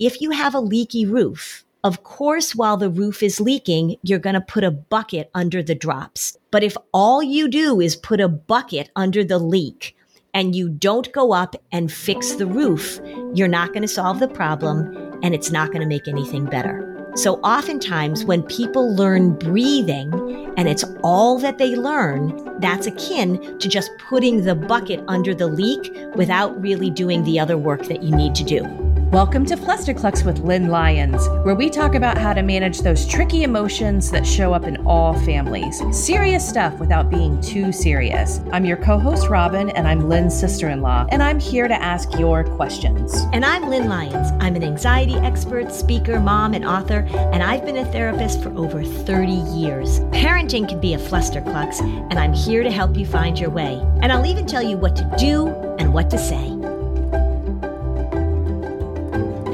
If you have a leaky roof, of course, while the roof is leaking, you're going to put a bucket under the drops. But if all you do is put a bucket under the leak and you don't go up and fix the roof, you're not going to solve the problem and it's not going to make anything better. So oftentimes when people learn breathing and it's all that they learn, that's akin to just putting the bucket under the leak without really doing the other work that you need to do. Welcome to Flusterclux with Lynn Lyons, where we talk about how to manage those tricky emotions that show up in all families. Serious stuff without being too serious. I'm your co host, Robin, and I'm Lynn's sister in law, and I'm here to ask your questions. And I'm Lynn Lyons. I'm an anxiety expert, speaker, mom, and author, and I've been a therapist for over 30 years. Parenting can be a flusterclux, and I'm here to help you find your way. And I'll even tell you what to do and what to say.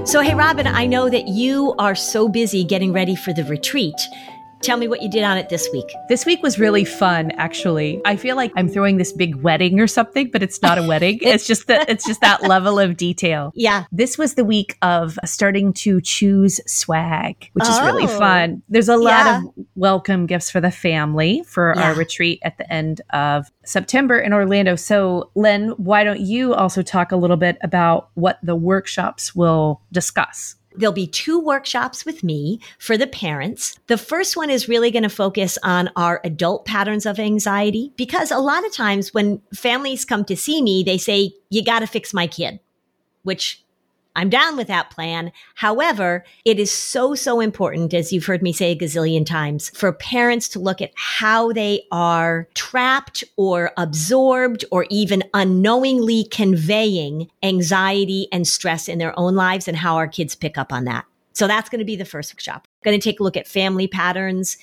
So, hey, Robin, I know that you are so busy getting ready for the retreat. Tell me what you did on it this week. This week was really fun, actually. I feel like I'm throwing this big wedding or something, but it's not a wedding. it's just that it's just that level of detail. Yeah. This was the week of starting to choose swag, which is really Oh. fun. There's a lot Yeah. of welcome gifts for the family for Yeah. our retreat at the end of September in Orlando. So, Lynn, why don't you also talk a little bit about what the workshops will discuss? There'll be two workshops with me for the parents. The first one is really going to focus on our adult patterns of anxiety because a lot of times when families come to see me, they say, you got to fix my kid, which I'm down with that plan. However, it is so, so important, as you've heard me say a gazillion times, for parents to look at how they are trapped or absorbed or even unknowingly conveying anxiety and stress in their own lives and how our kids pick up on that. So that's going to be the first workshop. Going to take a look at family patterns,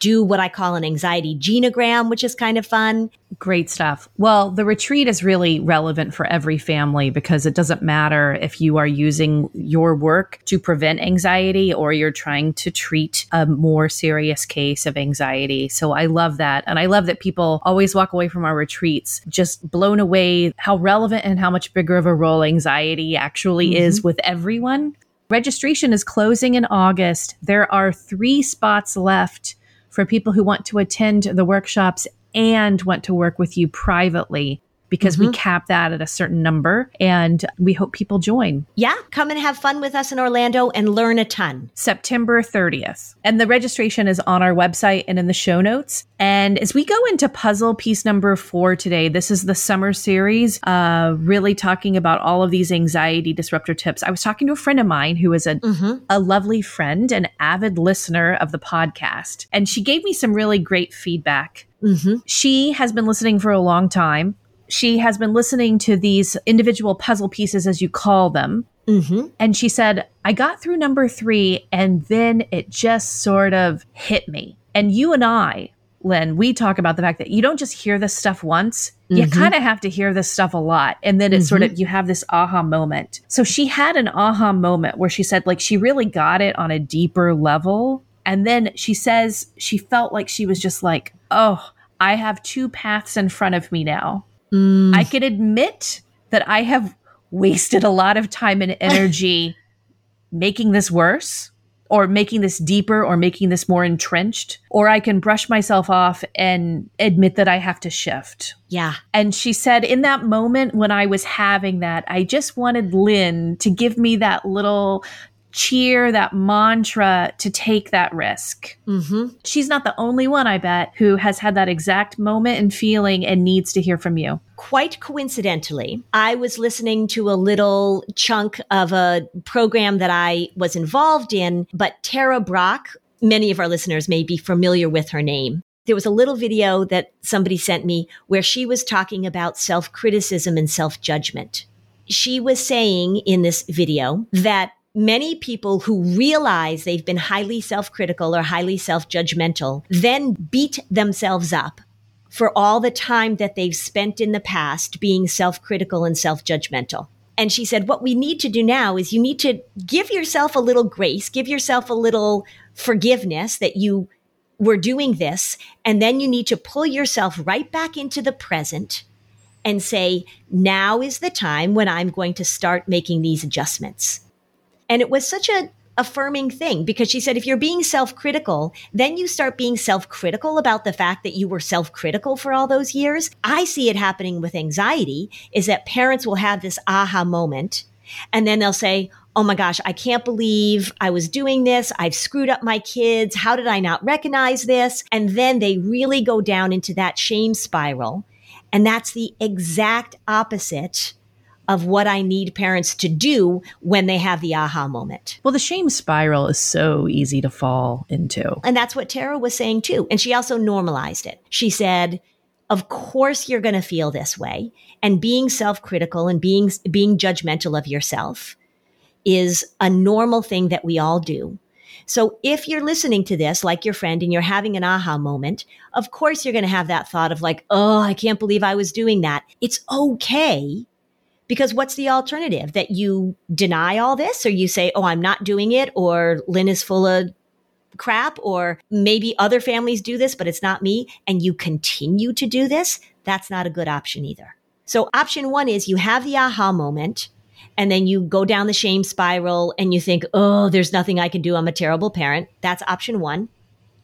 do what I call an anxiety genogram, which is kind of fun. Great stuff. Well, the retreat is really relevant for every family because it doesn't matter if you are using your work to prevent anxiety or you're trying to treat a more serious case of anxiety. So I love that. And I love that people always walk away from our retreats just blown away how relevant and how much bigger of a role anxiety actually mm-hmm. is with everyone. Registration is closing in August. There are three spots left for people who want to attend the workshops and want to work with you privately because we cap that at a certain number and we hope people join Yeah, come and have fun with us in Orlando and learn a ton. September 30th. And the registration is on our website and in the show notes. And as we go into puzzle piece number four today, this is the summer series, uh, really talking about all of these anxiety disruptor tips. I was talking to a friend of mine who is a, a lovely friend, an avid listener of the podcast, and she gave me some really great feedback. Mm-hmm. She has been listening for a long time. She has been listening to these individual puzzle pieces, as you call them. Mm-hmm. And she said, I got through number three and then it just sort of hit me. And you and I, Lynn, we talk about the fact that you don't just hear this stuff once. You Mhm. kind of have to hear this stuff a lot. And then it's sort of, you have this aha moment. So she had an aha moment where she said, like, she really got it on a deeper level. And then she says she felt like she was just like, oh, I have two paths in front of me now. Mm. I can admit that I have wasted a lot of time and energy making this worse or making this deeper or making this more entrenched, or I can brush myself off and admit that I have to shift. yeah. And she said, in that moment when I was having that, I just wanted Lynn to give me that little cheer, that mantra to take that risk. Mm-hmm. She's not the only one, I bet, who has had that exact moment and feeling and needs to hear from you. Quite coincidentally, I was listening to a little chunk of a program that I was involved in, but Tara Brach, many of our listeners may be familiar with her name. There was a little video that somebody sent me where she was talking about self criticism and self judgment. She was saying in this video that many people who realize they've been highly self critical or highly self judgmental then beat themselves up for all the time that they've spent in the past being self critical and self judgmental. And she said, what we need to do now is you need to give yourself a little grace, give yourself a little forgiveness that you were doing this. And then you need to pull yourself right back into the present and say, now is the time when I'm going to start making these adjustments. And it was such a affirming thing because she said if you're being self-critical then you start being self-critical about the fact that you were self-critical for all those years. I see it happening with anxiety is that parents will have this aha moment and then they'll say oh my gosh i can't believe i was doing this. I've screwed up my kids. How did i not recognize this? And then they really go down into that shame spiral. And that's the exact opposite of what I need parents to do when they have the aha moment. Well, the shame spiral is so easy to fall into. And that's what Tara was saying too. And she also normalized it. She said, of course you're going to feel this way and being self-critical and being being judgmental of yourself is a normal thing that we all do. So if you're listening to this like your friend and you're having an aha moment, of course you're going to have that thought of like, "Oh, I can't believe I was doing that." It's okay because what's the alternative? That you deny all this or you say, oh, I'm not doing it, or Lynn is full of crap, or maybe other families do this, but it's not me, and you continue to do this? That's not a good option either. So, option one is you have the aha moment, and then you go down the shame spiral and you think, oh, there's nothing I can do. I'm a terrible parent. That's option one.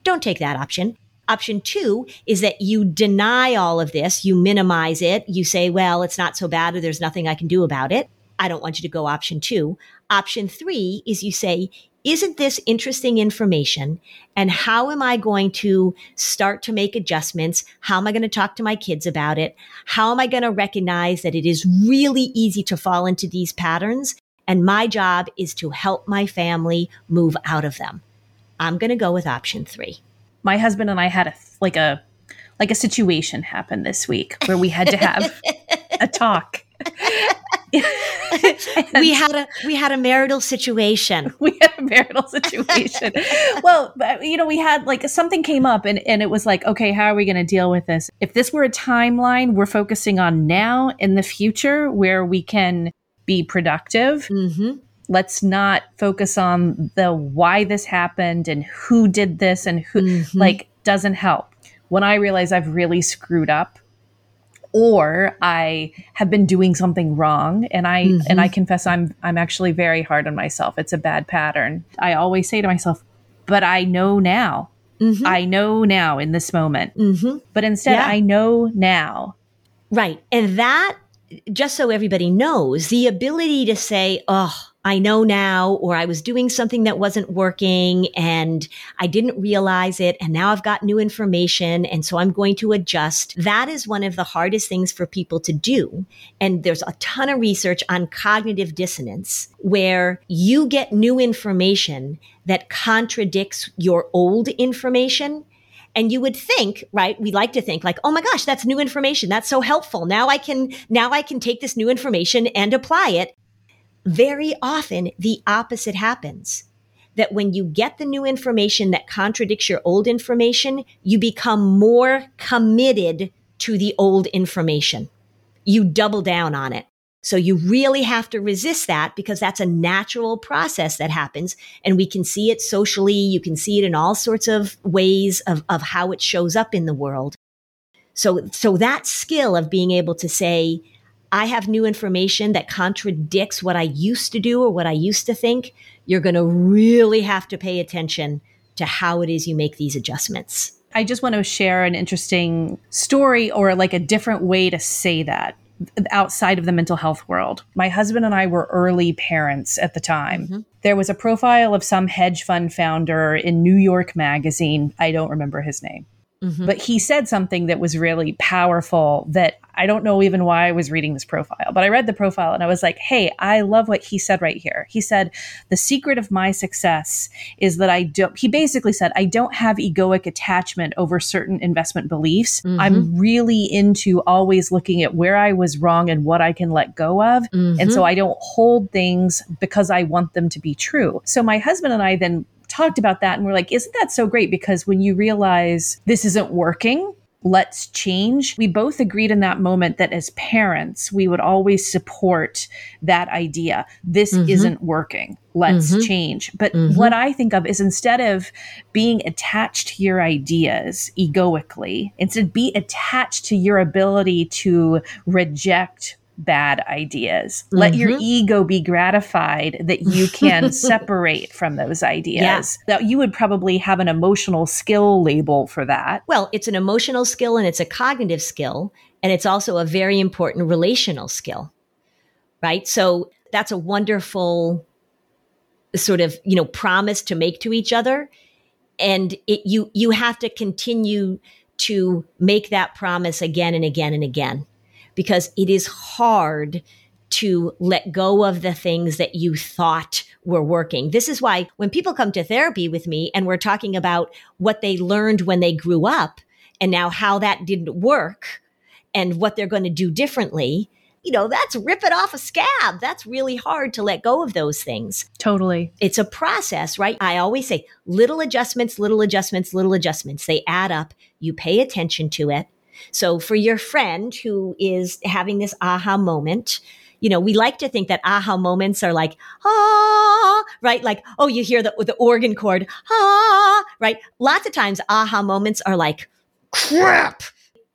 Don't take that option. Option two is that you deny all of this, you minimize it, you say, well, it's not so bad or there's nothing I can do about it. I don't want you to go option two. Option three is you say, isn't this interesting information? And how am I going to start to make adjustments? How am I going to talk to my kids about it? How am I going to recognize that it is really easy to fall into these patterns? And my job is to help my family move out of them. I'm going to go with option three my husband and I had a like a like a situation happen this week where we had to have a talk. we had a we had a marital situation. We had a marital situation. well, you know, we had like something came up and and it was like, okay, how are we going to deal with this? If this were a timeline, we're focusing on now in the future where we can be productive. Mm-hmm let's not focus on the why this happened and who did this and who mm-hmm. like doesn't help. When I realize I've really screwed up or I have been doing something wrong and I mm-hmm. and I confess I'm I'm actually very hard on myself. It's a bad pattern. I always say to myself, but I know now. Mm-hmm. I know now in this moment. Mm-hmm. But instead yeah. I know now. Right. And that just so everybody knows, the ability to say, "Oh, I know now, or I was doing something that wasn't working and I didn't realize it. And now I've got new information. And so I'm going to adjust. That is one of the hardest things for people to do. And there's a ton of research on cognitive dissonance where you get new information that contradicts your old information. And you would think, right? We like to think like, oh my gosh, that's new information. That's so helpful. Now I can, now I can take this new information and apply it very often the opposite happens. That when you get the new information that contradicts your old information, you become more committed to the old information. You double down on it. So you really have to resist that because that's a natural process that happens. And we can see it socially. You can see it in all sorts of ways of, of how it shows up in the world. So, so that skill of being able to say, I have new information that contradicts what I used to do or what I used to think, you're going to really have to pay attention to how it is you make these adjustments. I just want to share an interesting story or like a different way to say that outside of the mental health world. My husband and I were early parents at the time. Mm-hmm. There was a profile of some hedge fund founder in New York Magazine. I don't remember his name. Mm-hmm. But he said something that was really powerful that I don't know even why I was reading this profile, but I read the profile and I was like, hey, I love what he said right here. He said, the secret of my success is that I don't, he basically said, I don't have egoic attachment over certain investment beliefs. Mm-hmm. I'm really into always looking at where I was wrong and what I can let go of. Mm-hmm. And so I don't hold things because I want them to be true. So my husband and I then talked about that and we're like, isn't that so great? Because when you realize this isn't working, let's change. We both agreed in that moment that as parents, we would always support that idea. This mm-hmm. isn't working. Let's mm-hmm. change. But mm-hmm. what I think of is instead of being attached to your ideas egoically, instead be attached to your ability to reject bad ideas. Mm-hmm. Let your mm-hmm. ego be gratified that you can separate from those ideas. Yeah. That you would probably have an emotional skill label for that. Well, it's an emotional skill and it's a cognitive skill. And it's also a very important relational skill, right? So that's a wonderful sort of, you know, promise to make to each other. And it, you, you have to continue to make that promise again and again and again because it is hard to let go of the things that you thought were working. This is why when people come to therapy with me and we're talking about what they learned when they grew up and now how that didn't work and what they're going to do differently, you know, that's rip it off a scab. That's really hard to let go of those things. Totally. It's a process, right? I always say little adjustments, little adjustments, little adjustments. They add up. You pay attention to it. So for your friend who is having this aha moment, you know, we like to think that aha moments are like, ah, right? Like, oh, you hear the, the organ chord, ah, right? Lots of times aha moments are like, crap.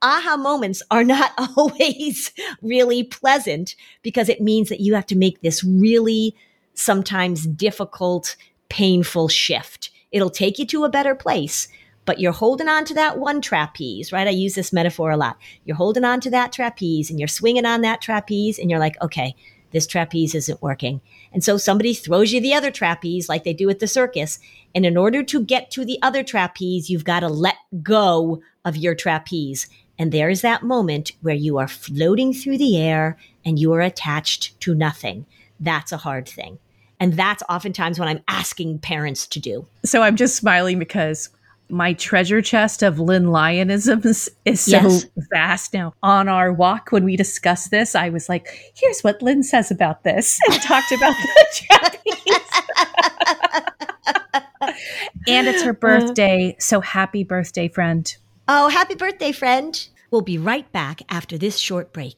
Aha moments are not always really pleasant because it means that you have to make this really sometimes difficult, painful shift. It'll take you to a better place, but you're holding on to that one trapeze, right? I use this metaphor a lot. You're holding on to that trapeze and you're swinging on that trapeze and you're like, okay, this trapeze isn't working. And so somebody throws you the other trapeze like they do at the circus. And in order to get to the other trapeze, you've got to let go of your trapeze. And there is that moment where you are floating through the air and you are attached to nothing. That's a hard thing. And that's oftentimes what I'm asking parents to do. So I'm just smiling because my treasure chest of Lynn Lionisms is so yes. vast now. On our walk, when we discussed this, I was like, here's what Lynn says about this, and talked about the Japanese. and it's her uh. birthday. So happy birthday, friend. Oh, happy birthday, friend. We'll be right back after this short break.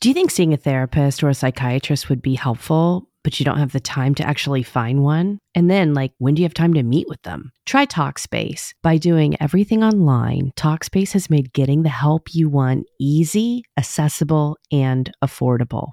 Do you think seeing a therapist or a psychiatrist would be helpful? But you don't have the time to actually find one? And then, like, when do you have time to meet with them? Try Talkspace. By doing everything online, Talkspace has made getting the help you want easy, accessible, and affordable.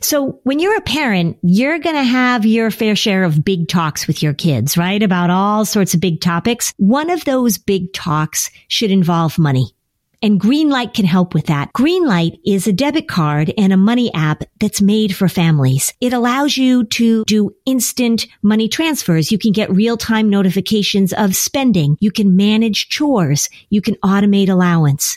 So when you're a parent, you're going to have your fair share of big talks with your kids, right? About all sorts of big topics. One of those big talks should involve money. And Greenlight can help with that. Greenlight is a debit card and a money app that's made for families. It allows you to do instant money transfers. You can get real-time notifications of spending. You can manage chores. You can automate allowance.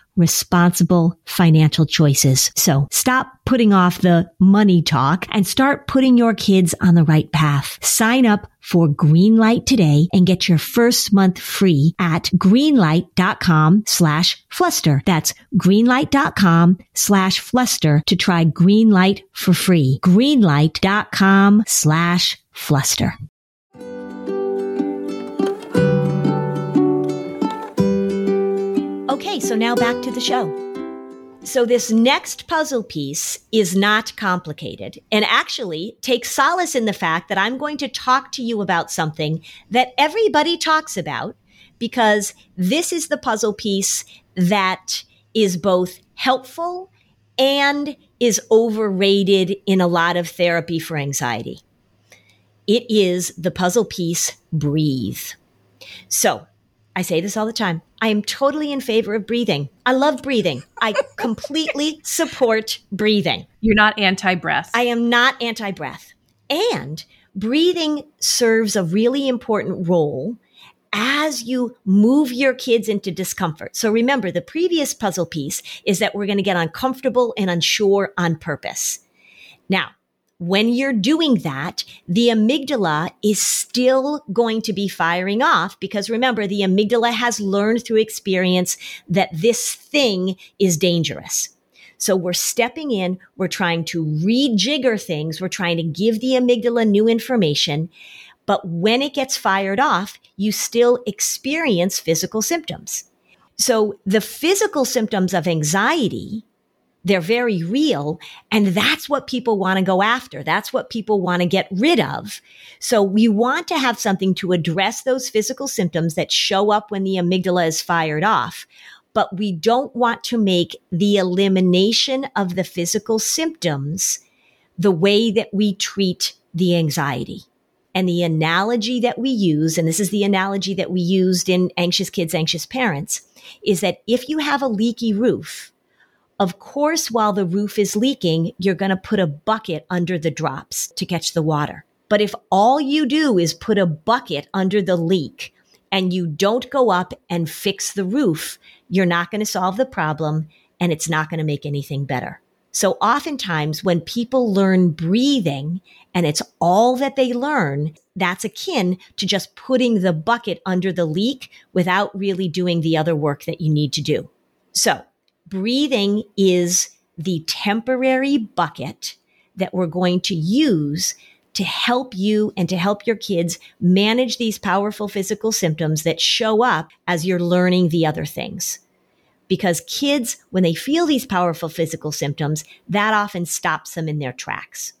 responsible financial choices. So stop putting off the money talk and start putting your kids on the right path. Sign up for Greenlight today and get your first month free at greenlight.com slash fluster. That's greenlight.com slash fluster to try Greenlight for free. Greenlight.com slash fluster. Okay, so now back to the show. So, this next puzzle piece is not complicated and actually takes solace in the fact that I'm going to talk to you about something that everybody talks about because this is the puzzle piece that is both helpful and is overrated in a lot of therapy for anxiety. It is the puzzle piece breathe. So, I say this all the time. I am totally in favor of breathing. I love breathing. I completely support breathing. You're not anti breath. I am not anti breath. And breathing serves a really important role as you move your kids into discomfort. So remember, the previous puzzle piece is that we're going to get uncomfortable and unsure on purpose. Now, when you're doing that, the amygdala is still going to be firing off because remember, the amygdala has learned through experience that this thing is dangerous. So we're stepping in, we're trying to rejigger things, we're trying to give the amygdala new information. But when it gets fired off, you still experience physical symptoms. So the physical symptoms of anxiety they're very real. And that's what people want to go after. That's what people want to get rid of. So we want to have something to address those physical symptoms that show up when the amygdala is fired off. But we don't want to make the elimination of the physical symptoms the way that we treat the anxiety. And the analogy that we use, and this is the analogy that we used in Anxious Kids, Anxious Parents, is that if you have a leaky roof, of course, while the roof is leaking, you're going to put a bucket under the drops to catch the water. But if all you do is put a bucket under the leak and you don't go up and fix the roof, you're not going to solve the problem and it's not going to make anything better. So oftentimes when people learn breathing and it's all that they learn, that's akin to just putting the bucket under the leak without really doing the other work that you need to do. So breathing is the temporary bucket that we're going to use to help you and to help your kids manage these powerful physical symptoms that show up as you're learning the other things. Because kids, when they feel these powerful physical symptoms, that often stops them in their tracks.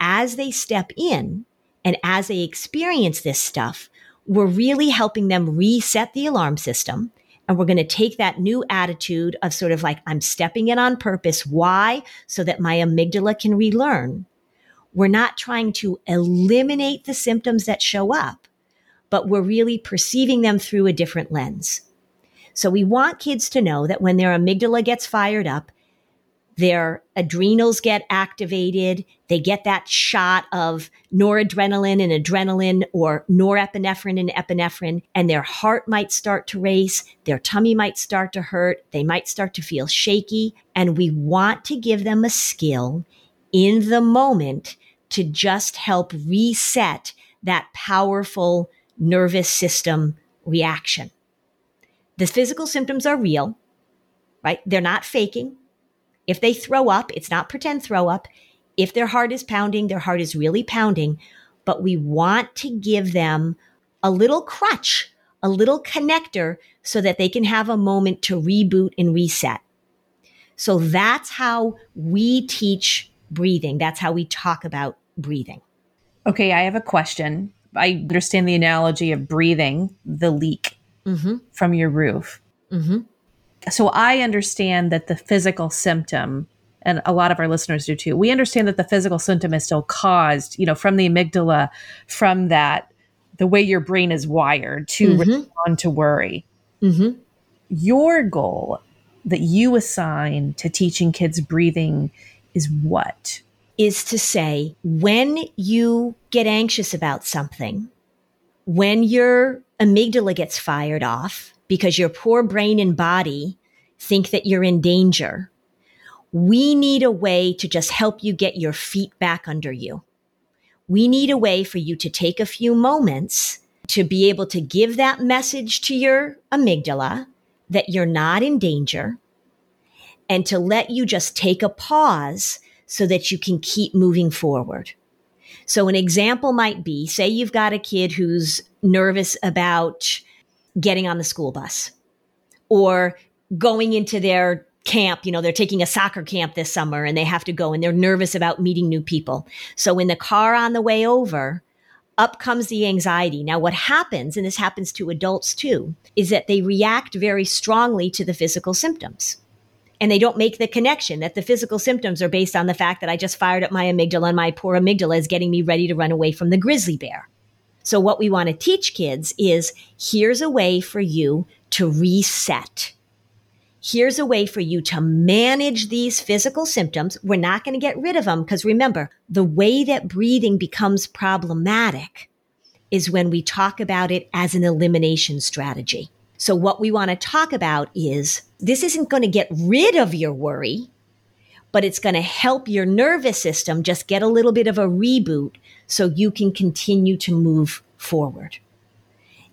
As they step in and as they experience this stuff, we're really helping them reset the alarm system and we're going to take that new attitude of sort of like, I'm stepping in on purpose. Why? So that my amygdala can relearn. We're not trying to eliminate the symptoms that show up, but we're really perceiving them through a different lens. So we want kids to know that when their amygdala gets fired up, their adrenals get activated. They get that shot of noradrenaline and adrenaline or norepinephrine and epinephrine, and their heart might start to race. Their tummy might start to hurt. They might start to feel shaky. And we want to give them a skill in the moment to just help reset that powerful nervous system reaction. The physical symptoms are real, right? They're not faking if they throw up, it's not pretend throw up. If their heart is pounding, their heart is really pounding. But we want to give them a little crutch, a little connector so that they can have a moment to reboot and reset. So that's how we teach breathing. That's how we talk about breathing. Okay, I have a question. I understand the analogy of breathing the leak mm-hmm. from your roof. Mm-hmm so I understand that the physical symptom and a lot of our listeners do too. We understand that the physical symptom is still caused, you know, from the amygdala, from that the way your brain is wired to mm-hmm. respond to worry. Mm-hmm. Your goal that you assign to teaching kids breathing is what? Is to say, when you get anxious about something, when your amygdala gets fired off, because your poor brain and body think that you're in danger. We need a way to just help you get your feet back under you. We need a way for you to take a few moments to be able to give that message to your amygdala that you're not in danger and to let you just take a pause so that you can keep moving forward. So an example might be, say you've got a kid who's nervous about getting on the school bus or going into their camp, you know, they're taking a soccer camp this summer and they have to go and they're nervous about meeting new people. So in the car on the way over, up comes the anxiety. Now, what happens, and this happens to adults too, is that they react very strongly to the physical symptoms. And they don't make the connection that the physical symptoms are based on the fact that I just fired up my amygdala and my poor amygdala is getting me ready to run away from the grizzly bear. So, what we want to teach kids is here's a way for you to reset. Here's a way for you to manage these physical symptoms. We're not going to get rid of them because remember, the way that breathing becomes problematic is when we talk about it as an elimination strategy. So, what we want to talk about is this isn't going to get rid of your worry, but it's going to help your nervous system just get a little bit of a reboot so you can continue to move forward.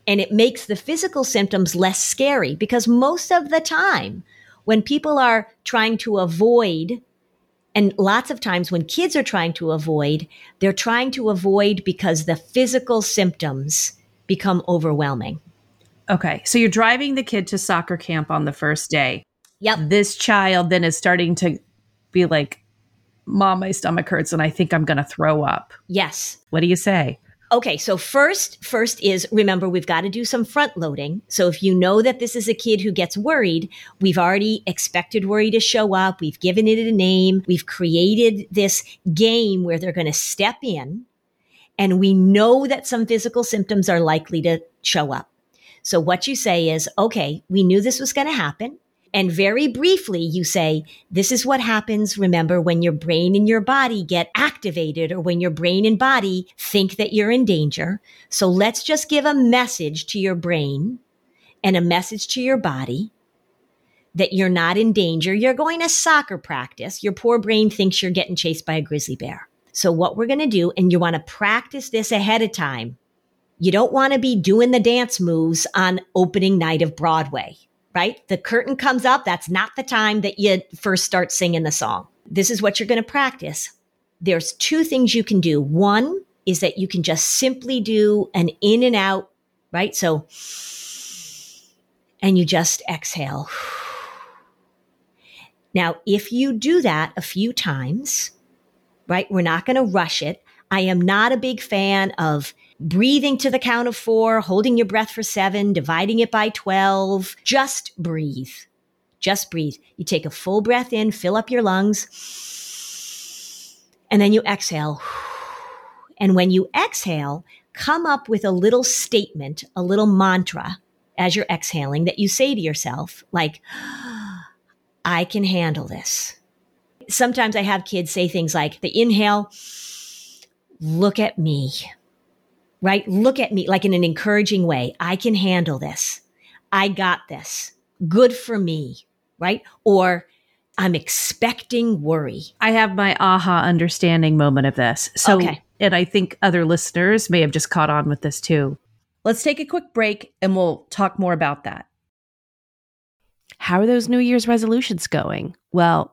And it makes the physical symptoms less scary because most of the time, when people are trying to avoid, and lots of times when kids are trying to avoid, they're trying to avoid because the physical symptoms become overwhelming. Okay. So you're driving the kid to soccer camp on the first day. Yep. This child then is starting to be like, Mom, my stomach hurts and I think I'm going to throw up. Yes. What do you say? Okay, so first, first is remember we've got to do some front loading. So if you know that this is a kid who gets worried, we've already expected worry to show up. We've given it a name. We've created this game where they're going to step in and we know that some physical symptoms are likely to show up. So what you say is, okay, we knew this was going to happen. And very briefly, you say, this is what happens, remember, when your brain and your body get activated or when your brain and body think that you're in danger. So let's just give a message to your brain and a message to your body that you're not in danger. You're going to soccer practice. Your poor brain thinks you're getting chased by a grizzly bear. So what we're going to do, and you want to practice this ahead of time. You don't want to be doing the dance moves on opening night of Broadway right? The curtain comes up. That's not the time that you first start singing the song. This is what you're going to practice. There's two things you can do. One is that you can just simply do an in and out, right? So, and you just exhale. Now, if you do that a few times, right, we're not going to rush it. I am not a big fan of breathing to the count of four, holding your breath for seven, dividing it by 12. Just breathe. Just breathe. You take a full breath in, fill up your lungs, and then you exhale. And when you exhale, come up with a little statement, a little mantra as you're exhaling that you say to yourself, like, I can handle this. Sometimes I have kids say things like, the inhale, look at me right? Look at me like in an encouraging way. I can handle this. I got this. Good for me, right? Or I'm expecting worry. I have my aha understanding moment of this. So, okay. and I think other listeners may have just caught on with this too. Let's take a quick break and we'll talk more about that. How are those New Year's resolutions going? Well,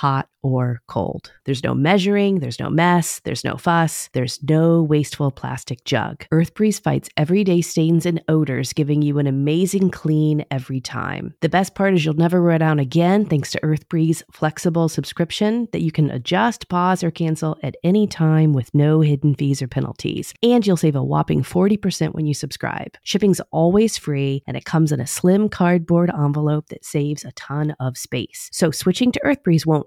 hot or cold. There's no measuring, there's no mess, there's no fuss, there's no wasteful plastic jug. EarthBreeze fights everyday stains and odors, giving you an amazing clean every time. The best part is you'll never run out again thanks to EarthBreeze flexible subscription that you can adjust, pause, or cancel at any time with no hidden fees or penalties. And you'll save a whopping 40% when you subscribe. Shipping's always free and it comes in a slim cardboard envelope that saves a ton of space. So switching to EarthBreeze won't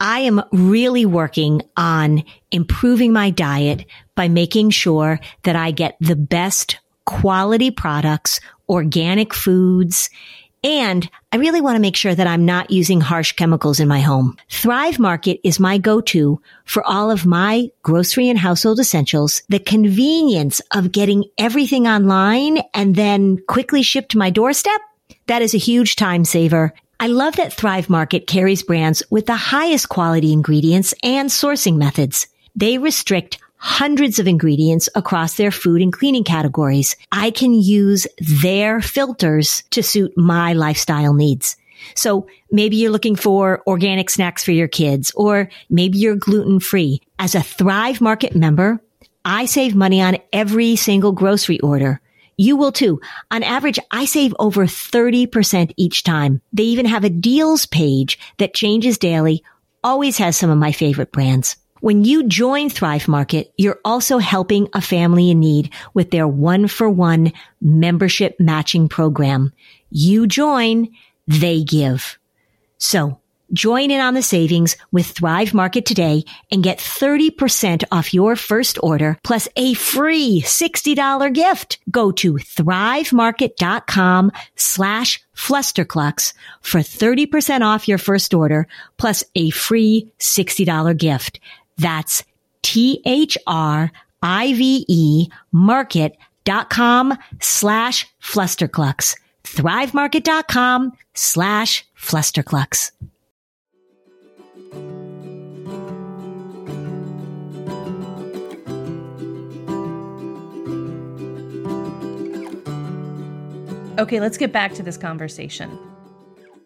I am really working on improving my diet by making sure that I get the best quality products, organic foods, and I really want to make sure that I'm not using harsh chemicals in my home. Thrive Market is my go-to for all of my grocery and household essentials. The convenience of getting everything online and then quickly shipped to my doorstep. That is a huge time saver. I love that Thrive Market carries brands with the highest quality ingredients and sourcing methods. They restrict hundreds of ingredients across their food and cleaning categories. I can use their filters to suit my lifestyle needs. So maybe you're looking for organic snacks for your kids, or maybe you're gluten free. As a Thrive Market member, I save money on every single grocery order. You will too. On average, I save over 30% each time. They even have a deals page that changes daily, always has some of my favorite brands. When you join Thrive Market, you're also helping a family in need with their one for one membership matching program. You join, they give. So join in on the savings with Thrive Market today and get 30% off your first order plus a free $60 gift. Go to thrivemarket.com slash flusterclux for 30% off your first order plus a free $60 gift. That's T-H-R-I-V-E market.com slash flusterclux. Thrivemarket.com slash flusterclux. Okay, let's get back to this conversation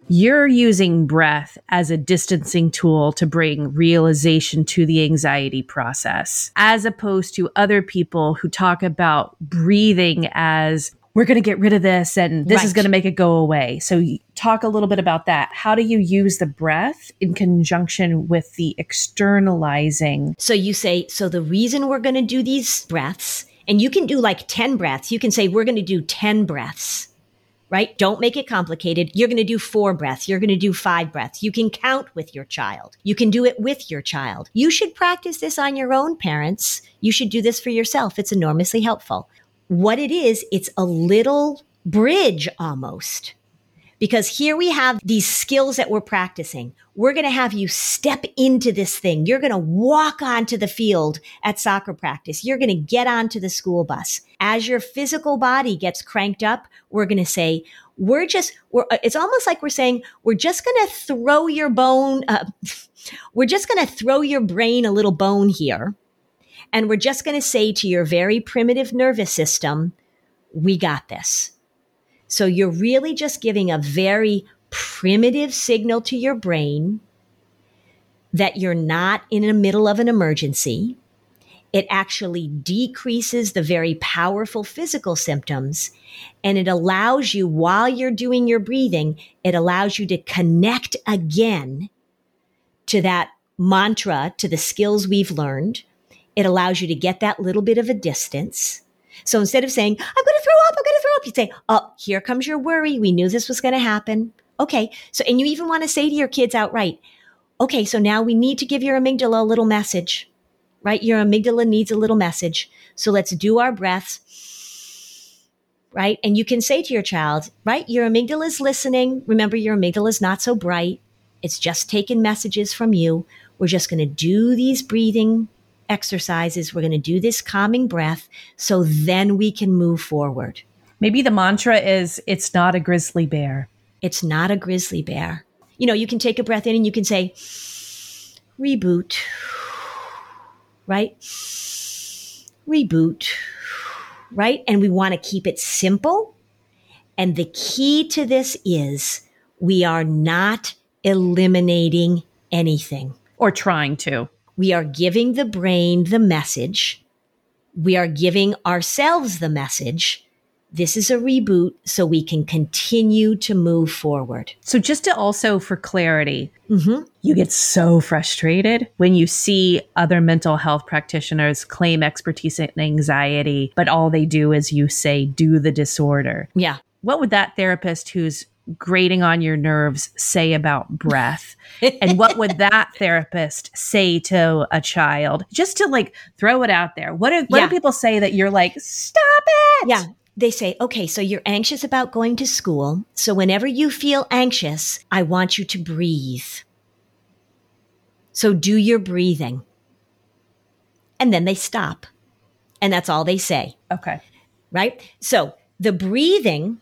you're using breath as a distancing tool to bring realization to the anxiety process, as opposed to other people who talk about breathing as we're going to get rid of this and this right. is going to make it go away. So, talk a little bit about that. How do you use the breath in conjunction with the externalizing? So, you say, so the reason we're going to do these breaths, and you can do like 10 breaths, you can say, we're going to do 10 breaths right? Don't make it complicated. You're going to do four breaths. You're going to do five breaths. You can count with your child. You can do it with your child. You should practice this on your own parents. You should do this for yourself. It's enormously helpful. What it is, it's a little bridge almost because here we have these skills that we're practicing. We're going to have you step into this thing. You're going to walk onto the field at soccer practice. You're going to get onto the school bus. As your physical body gets cranked up, we're going to say, we're just, we're, uh, it's almost like we're saying, we're just going to throw your bone, uh, we're just going to throw your brain a little bone here. And we're just going to say to your very primitive nervous system, we got this so you're really just giving a very primitive signal to your brain that you're not in the middle of an emergency. It actually decreases the very powerful physical symptoms and it allows you, while you're doing your breathing, it allows you to connect again to that mantra, to the skills we've learned. It allows you to get that little bit of a distance so instead of saying, I'm going to throw up, I'm going to throw up, you say, Oh, here comes your worry. We knew this was going to happen. Okay. So, and you even want to say to your kids outright, okay, so now we need to give your amygdala a little message, right? Your amygdala needs a little message. So let's do our breaths, right? And you can say to your child, right? Your amygdala is listening. Remember, your amygdala is not so bright. It's just taking messages from you. We're just going to do these breathing exercises. We're going to do this calming breath so then we can move forward. Maybe the mantra is it's not a grizzly bear. It's not a grizzly bear. You know, you can take a breath in and you can say, reboot, right? Reboot, right? And we want to keep it simple. And the key to this is we are not eliminating anything. Or trying to. We are giving the brain the message. We are giving ourselves the message. This is a reboot so we can continue to move forward. So, just to also for clarity, mm-hmm. you get so frustrated when you see other mental health practitioners claim expertise in anxiety, but all they do is you say, do the disorder. Yeah. What would that therapist who's grating on your nerves say about breath? and what would that therapist say to a child? Just to like throw it out there. What, do, what yeah. do people say that you're like, stop it? Yeah. They say, okay, so you're anxious about going to school. So whenever you feel anxious, I want you to breathe. So do your breathing. And then they stop. And that's all they say. Okay. Right? So the breathing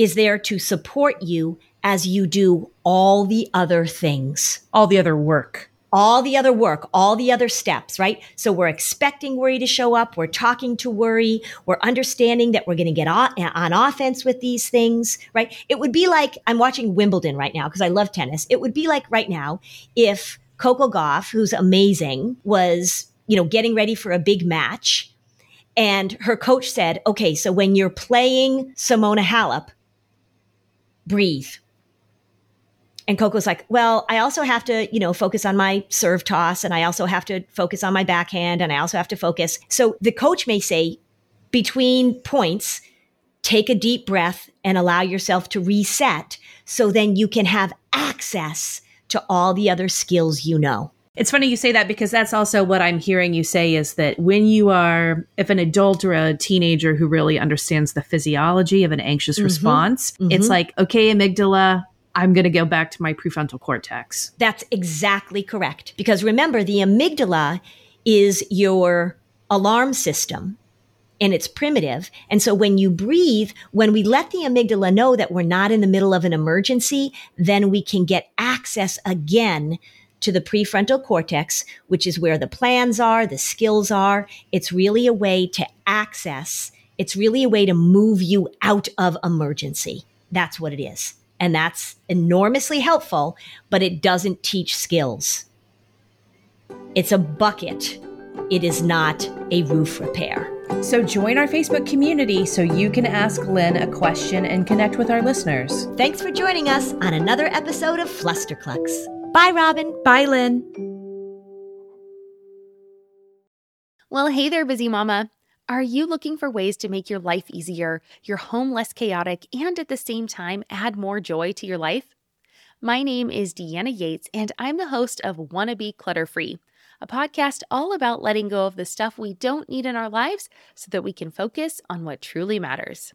is there to support you as you do all the other things, all the other work. All the other work, all the other steps, right? So we're expecting worry to show up. We're talking to worry. We're understanding that we're going to get on, on offense with these things, right? It would be like I'm watching Wimbledon right now because I love tennis. It would be like right now if Coco Gauff, who's amazing, was, you know, getting ready for a big match. And her coach said, okay, so when you're playing Simona Halep, breathe. And Coco's like, well, I also have to, you know, focus on my serve toss and I also have to focus on my backhand and I also have to focus. So the coach may say, between points, take a deep breath and allow yourself to reset so then you can have access to all the other skills you know. It's funny you say that because that's also what I'm hearing you say is that when you are, if an adult or a teenager who really understands the physiology of an anxious mm-hmm. response, mm-hmm. it's like, okay, amygdala, I'm going to go back to my prefrontal cortex. That's exactly correct. Because remember, the amygdala is your alarm system and it's primitive. And so when you breathe, when we let the amygdala know that we're not in the middle of an emergency, then we can get access again to the prefrontal cortex, which is where the plans are, the skills are. It's really a way to access. It's really a way to move you out of emergency. That's what it is. And that's enormously helpful, but it doesn't teach skills. It's a bucket. It is not a roof repair. So join our Facebook community so you can ask Lynn a question and connect with our listeners. Thanks for joining us on another episode of Flusterclux. Bye, Robin. Bye, Lynn. Well, hey there, busy mama. Are you looking for ways to make your life easier, your home less chaotic, and at the same time add more joy to your life? My name is Deanna Yates, and I'm the host of Wannabe Clutter Free a podcast all about letting go of the stuff we don't need in our lives so that we can focus on what truly matters.